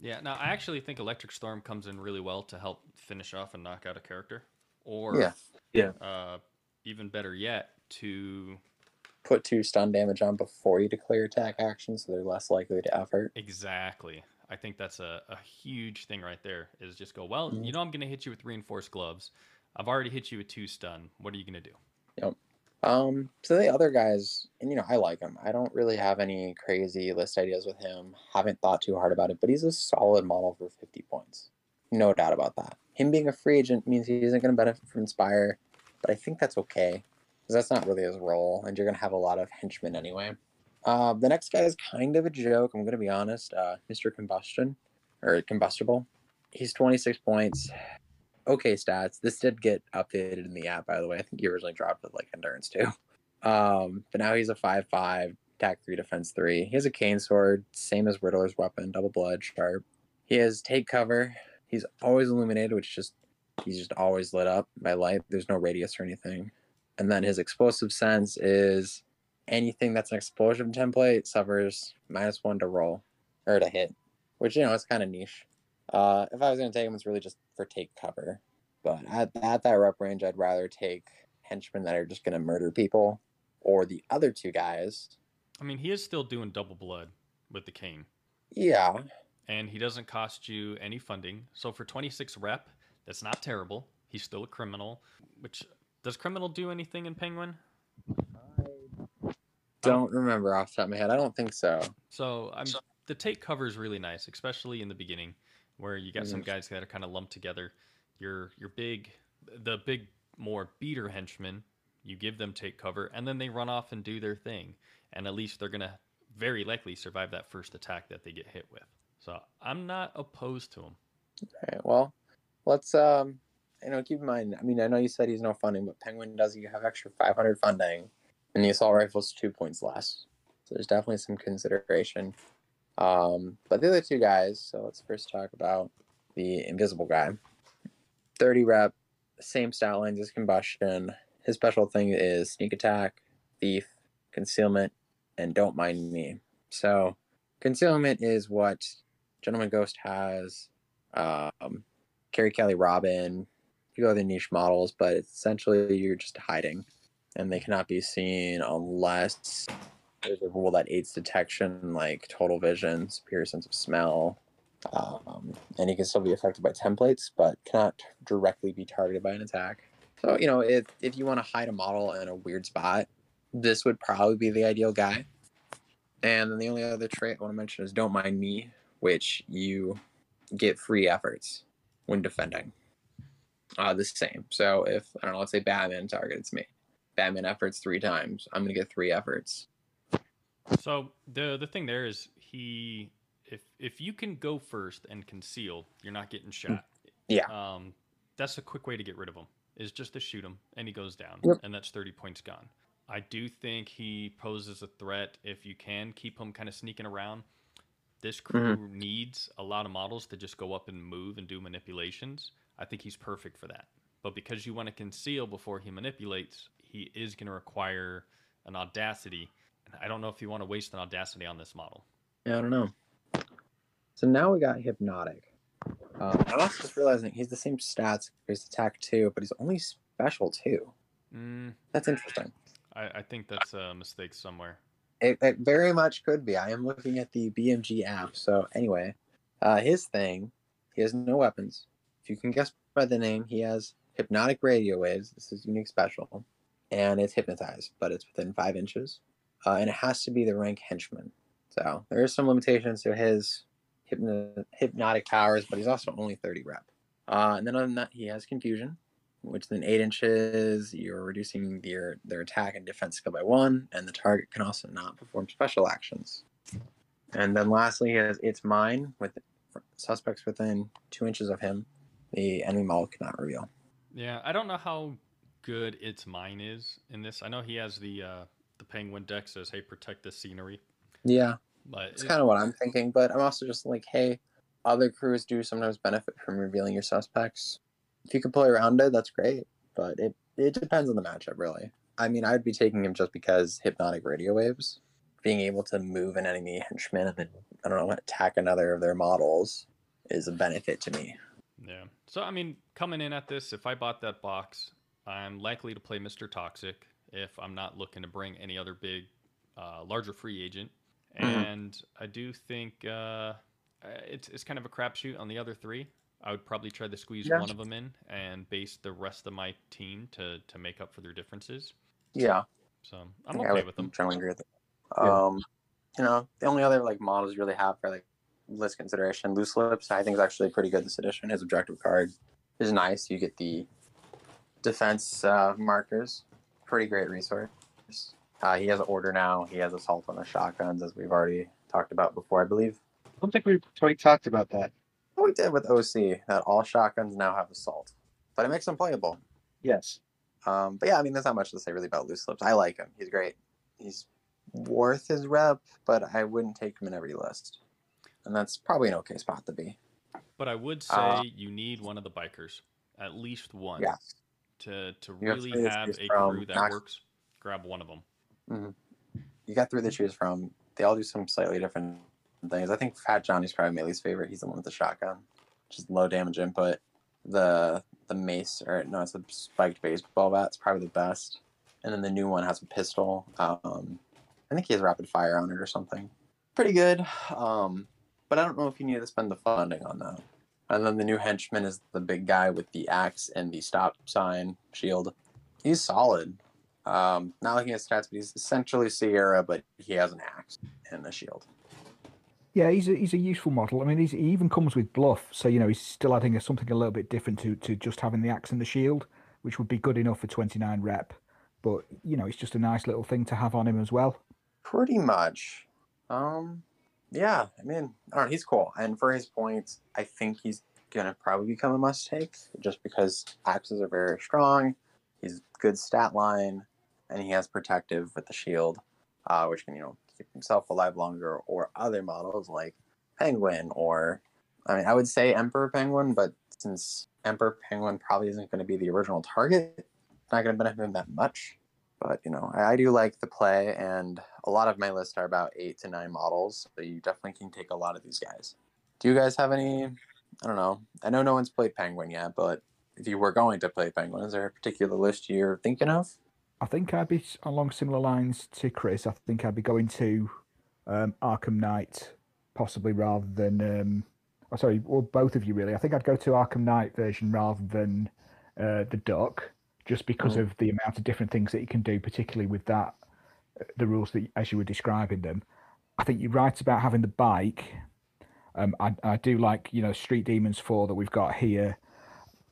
yeah, now I actually think Electric Storm comes in really well to help finish off and knock out a character. Or, Yeah. Yeah. Uh, even better yet, to Put two stun damage on before you declare attack action, so they're less likely to effort. Exactly. I think that's a, a huge thing right there is just go, well, Mhm. you know, I'm going to hit you with reinforced gloves. I've already hit you with two stun. What are you going to do? Um, so the other guys, and you know, I like him. I don't really have any crazy list ideas with him. Haven't thought too hard about it, but he's a solid model for 50 points. No doubt about that. Him being a free agent means he isn't going to benefit from Inspire, but I think that's okay because that's not really his role, and you're going to have a lot of henchmen anyway. Uh, the next guy is kind of a joke. I'm going to be honest. Uh, Mr. Combustion or Combustible. He's 26 points. Okay stats. This did get updated in the app, by the way. I think he originally dropped with like endurance too. (laughs) Um, but now he's a 5 5, attack 3, defense 3. He has a cane sword, same as Riddler's weapon, double blood, sharp. He has take cover. He's always illuminated, which just he's just always lit up by light. There's no radius or anything. And then his explosive sense is anything that's an explosion template suffers minus one to roll or to hit, which you know it's kind of niche. Uh, if I was gonna take him, it's really just for take cover. But at, at that rep range, I'd rather take henchmen that are just gonna murder people, or the other two guys. I mean, he is still doing double blood with the cane, Yeah, and he doesn't cost you any funding. So for 26 rep, that's not terrible. He's still a criminal. Which does criminal do anything in Penguin? don't remember off the top of my head. I don't think so. So I'm the take cover is really nice, especially in the beginning, where you got some Mhm. guys that are kind of lumped together. Your your big, the big more beater henchmen, you give them take cover, and then they run off and do their thing, and at least they're gonna very likely survive that first attack that they get hit with. So I'm not opposed to them. All right. Well, let's um you know, keep in mind. I mean, I know you said he's no funding, but Penguin does. You have extra 500 funding, and the assault rifle's two points less. So there's definitely some consideration. Um, but the other two guys. So let's first talk about the invisible guy. 30 rep, same stat lines as combustion. His special thing is sneak attack, thief, concealment, and don't mind me. So concealment is what Gentleman Ghost has. Um, Carrie Kelly Robin, a few other niche models, but essentially you're just hiding, and they cannot be seen unless there's a rule that aids detection, like total vision, superior sense of smell, um, and he can still be affected by templates, but cannot directly be targeted by an attack. So you know, if if you want to hide a model in a weird spot, this would probably be the ideal guy. And then the only other trait I want to mention is don't mind me, which you get free efforts when defending. Uh, the same. So if I don't know, let's say Batman targets me, Batman efforts three times, I'm gonna get three efforts. So the the thing there is he if if you can go first and conceal, you're not getting shot. Yeah. Um, that's a quick way to get rid of him. Is just to shoot him and he goes down, Yep. and that's thirty points gone. I do think he poses a threat if you can keep him kind of sneaking around. This crew needs a lot of models to just go up and move and do manipulations. I think he's perfect for that. But because you want to conceal before he manipulates, he is going to require an audacity. I don't know if you want to waste an audacity on this model. Yeah, I don't know. So now we got hypnotic. Um, I'm also just realizing he's the same stats as attack two, but he's only special two. Mm, That's interesting. I, I think that's a mistake somewhere. It, it very much could be. I am looking at the BMG app. So anyway, uh, his thing, he has no weapons. If you can guess by the name, he has hypnotic radio waves. This is unique special, and it's hypnotized, but it's within five inches, uh, and it has to be the rank henchman. So there is some limitations to his hypno- hypnotic powers, but he's also only 30 rep. Uh, and then other than that, he has confusion, which then eight inches, you're reducing their their attack and defense skill by one, and the target can also not perform special actions. And then lastly, he has it's mine with suspects within two inches of him. The enemy model cannot reveal. Yeah, I don't know how good its mine is in this. I know he has the uh, the penguin deck says, "Hey, protect the scenery," Yeah, but it's it- kind of what I'm thinking, but I'm also just like, hey, other crews do sometimes benefit from revealing your suspects. If you can play around it, that's great, but it it depends on the matchup, really. I mean, I'd be taking him just because hypnotic radio waves, being able to move an enemy henchman and then I don't know attack another of their models is a benefit to me. Yeah. So I mean, coming in at this, if I bought that box, I'm likely to play Mr. Toxic if I'm not looking to bring any other big, uh, larger free agent. Mhm. And I do think uh, it's it's kind of a crapshoot on the other three. I would probably try to squeeze Yeah. one of them in and base the rest of my team to to make up for their differences. Yeah, So I'm I think I okay would with them. Generally agree with it. Yeah. Um, you know, the only other like models you really have for like list consideration, loose lips, I think is actually pretty good this edition. His objective card is nice. You get the defense uh, markers, pretty great resource. Uh, he has an order now. He has assault on the shotguns, as we've already talked about before, I believe. I don't think we we talked about that. What we did with OC, that all shotguns now have assault, but it makes them playable. Yes. Um, but yeah, I mean, there's not much to say really about loose lips. I like him. He's great. He's worth his rep, but I wouldn't take him in every list. And that's probably an okay spot to be. But I would say Uh, you need one of the bikers, at least one, Yeah. To to You really to have a crew that Max- works. Grab one of them. You got three to choose from. They all do some slightly different things. I think Fat Johnny's probably my least favorite. He's the one with the shotgun, just low damage input. The the mace, or no, it's a spiked baseball bat. It's probably the best. And then the new one has a pistol. Um, I think he has rapid fire on it or something. Pretty good. Um, but I don't know if you need to spend the funding on that. And then the new henchman is the big guy with the axe and the stop sign shield. He's solid. Um, not looking at stats, but he's essentially Sierra, but he has an axe and a shield. Yeah, he's a, he's a useful model. I mean, he's, he even comes with bluff, so you know he's still adding a, something a little bit different to to just having the axe and the shield, which would be good enough for 29 rep. But you know, it's just a nice little thing to have on him as well. Pretty much. Um, yeah, I mean, I don't know, he's cool. And for his points, I think he's gonna probably become a must take just because axes are very strong. He's good stat line, and he has protective with the shield, uh, which can you know keep himself alive longer. Or other models like Penguin, or I mean, I would say Emperor Penguin, but since Emperor Penguin probably isn't going to be the original target, not going to benefit him that much. But you know, I, I do like the play, and a lot of my lists are about eight to nine models, so you definitely can take a lot of these guys. Do you guys have any? I don't know. I know no one's played Penguin yet, but if you were going to play Penguin, is there a particular list you're thinking of? I think I'd be along similar lines to Chris. I think I'd be going to um, Arkham Knight, possibly rather than. Um, oh, sorry, well, both of you really. I think I'd go to Arkham Knight version rather than uh, the Duck, just because Mm. of the amount of different things that you can do, particularly with that, uh, the rules that as you were describing them. I think you're right about having the bike. Um, I, I do like you know Street Demons Four that we've got here.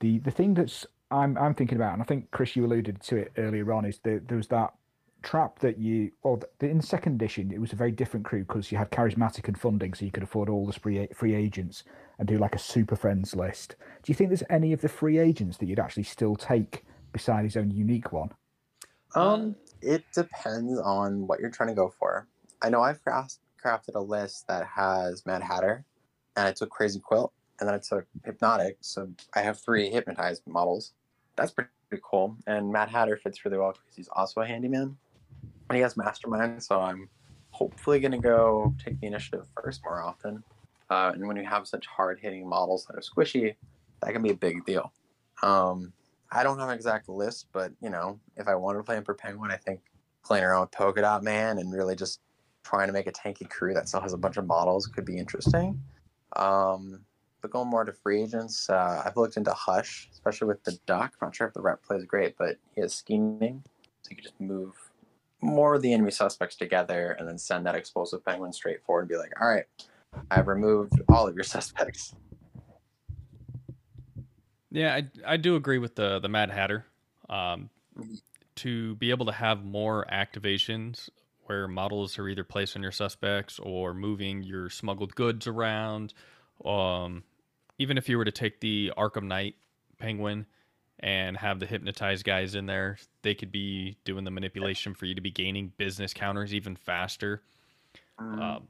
The the thing that's I'm I'm thinking about, and I think Chris you alluded to it earlier on, is that there was that trap that you well the, in second edition it was a very different crew because you had charismatic and funding, so you could afford all the free free agents and do like a super friends list. Do you think there's any of the free agents that you'd actually still take beside his own unique one? Um, it depends on what you're trying to go for. I know I've craft, crafted a list that has Mad Hatter, and I took Crazy Quilt, and then I took Hypnotic. So I have three hypnotized models. That's pretty, pretty cool. And Mad Hatter fits really well because he's also a handyman, and he has Mastermind. So I'm hopefully going to go take the initiative first more often. Uh, and when you have such hard hitting models that are squishy, that can be a big deal. Um, I don't have an exact list, but you know, if I wanted to play Emperor Penguin, I think playing around with Polka Dot Man and really just trying to make a tanky crew that still has a bunch of models could be interesting. Um, but going more to free agents, uh, I've looked into Hush, especially with the Duck. I'm not sure if the rep plays great, but he has scheming, so you can just move more of the enemy suspects together and then send that explosive penguin straight forward and be like, all right, I've removed all of your (laughs) suspects. Yeah, I, I do agree with the the Mad Hatter. Um, to be able to have more activations where models are either placed on your suspects or moving your smuggled goods around. Um, even if you were to take the Arkham Knight Penguin and have the hypnotized guys in there, they could be doing the manipulation for you to be gaining business counters even faster. Mm, Um,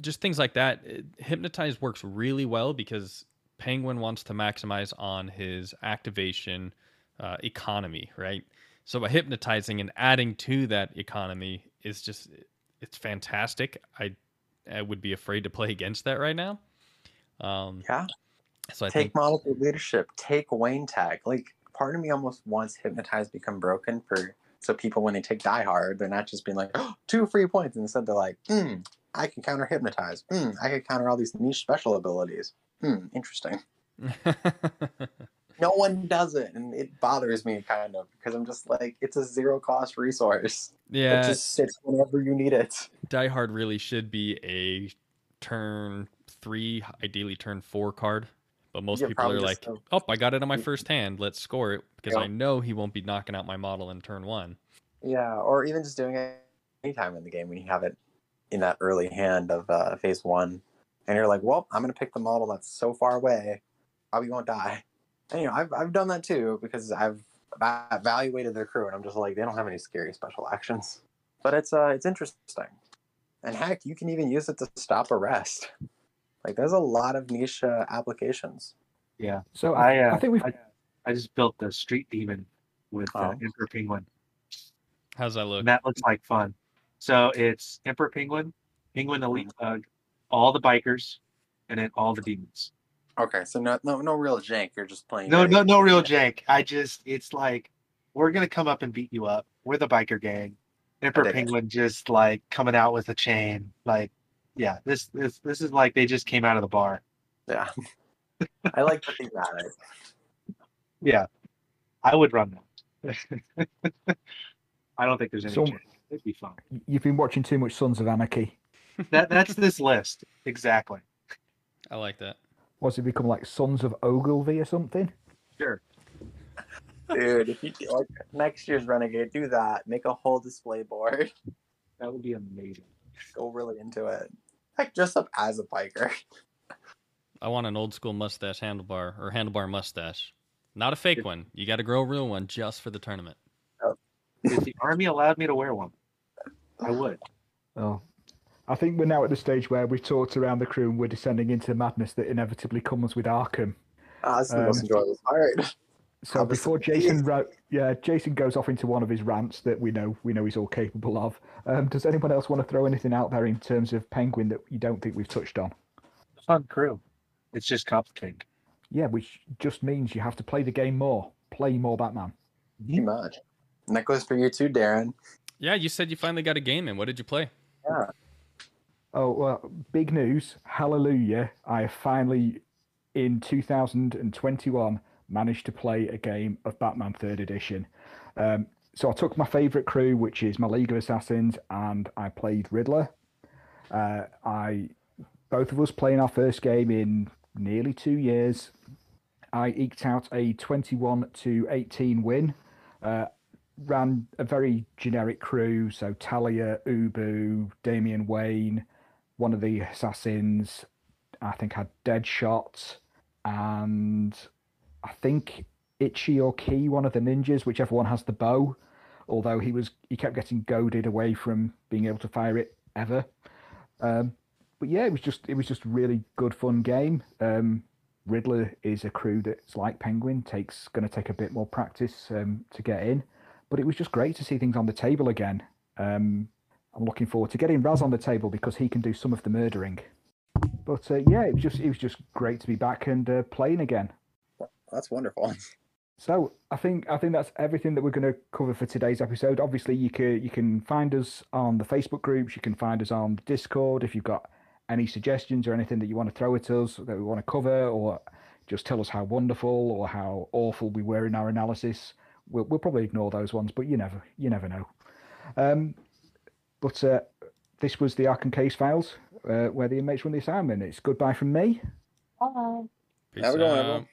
just things like that. It- Hypnotize works really well because Penguin wants to maximize on his activation uh, economy, right? So by hypnotizing and adding to that economy is just it's fantastic. I I would be afraid to play against that right now. Um, yeah. so I take think leadership. Take Wayne tag. Like part of me almost wants hypnotize become broken for so people when they take Die Hard, they're not just being like oh, two free points. Instead, they're like, hmm, I can counter hypnotize. Hmm, I can counter all these niche special abilities. Hmm, interesting. (laughs) No one does it, and it bothers me kind of because I'm just like, it's a zero cost resource. yeah, It just sits whenever you need it. Die Hard really should be a turn three, ideally turn four card. But most Yeah, people are like, a- "Oh, I got it on my first hand. Let's score it," because Yeah. I know he won't be knocking out my model in turn one. Yeah, or even just doing it anytime in the game when you have it in that early hand of uh, phase one, and you're like, "Well, I'm gonna pick the model that's so far away, probably won't die." And you know, I've I've done that too because I've evaluated their crew, and I'm just like, they don't have any scary special actions, but it's uh it's interesting, and heck, you can even use it to stop arrest. Like, there's a lot of niche uh, applications. Yeah. So I I, uh, I think we've I, I just built the street demon with uh, Oh. Emperor Penguin. How's that look? And that looks like fun. So it's Emperor Penguin, Penguin Elite Thug, all the bikers, and then all the demons. Okay, so no no no real jank. You're just playing. No, no, no real (laughs) jank. I just, it's like, we're gonna come up and beat you up. We're the biker gang. Emperor dig it. Penguin just like coming out with a chain. Like, yeah, this, this, this is like they just came out of the bar. Yeah, (laughs) I like the thematic. Yeah, I would run that. (laughs) I don't think there's any So- jank. It'd be fun. you've been watching too much Sons of Anarchy. That, that's this list exactly. I like that. What's it become like Sons of Ogilvy or something? Sure. Dude, if you like next year's Renegade, do that. Make a whole display board. That would be amazing. Go really into it. Heck, dress up as a biker. I want an old school mustache handlebar or handlebar mustache, not a fake one. You got to grow a real one just for the tournament. If the army allowed me to wear one, I would. Oh, I think we're now at the stage where we've talked around the crew and we're descending into the madness that inevitably comes with Arkham. Ah, this is the most Um, enjoyable part. So Obviously. before Jason, ra- yeah, Jason goes off into one of his rants that we know we know he's all capable of. Um, does anyone else want to throw anything out there in terms of Penguin that you don't think we've touched on? Fun crew. It's just complicated. Yeah, which just means you have to play the game more, play more Batman. Pretty much. And that goes for you too, Darren. Yeah, you said you finally got a game in. What did you play? Yeah. Oh well, big news! Hallelujah! I finally, in 2021, managed to play a game of Batman Third Edition. Um, so I took my favourite crew, which is my League of Assassins, and I played Riddler. Uh, I both of us playing our first game in nearly two years. I eked out a 21 to 18 win. Uh, ran a very generic crew, so Talia, Ubu, Damian Wayne, one of the assassins, I think had Deadshot, and I think Itchy or Key, one of the ninjas, whichever one has the bow. Although he was, he kept getting goaded away from being able to fire it ever. Um, but yeah, it was just, it was just really good fun game. Um, Riddler is a crew that's like Penguin, takes going to take a bit more practice um, to get in, but it was just great to see things on the table again. Um, I'm looking forward to getting Ra's on the table because he can do some of the murdering. But uh, yeah, it was just it was just great to be back and uh, playing again. That's wonderful. (laughs) So I think I think that's everything that we're going to cover for today's episode. Obviously, you can you can find us on the Facebook groups. You can find us on Discord if you've got any suggestions or anything that you want to throw at us that we want to cover, or just tell us how wonderful or how awful we were in our analysis. We'll, we'll probably ignore those ones, but you never you never know. Um, but uh, this was the Arkham Case Files, uh, where the inmates run the assignment. It's goodbye from me. Bye. Peace Have a good one, out. everyone.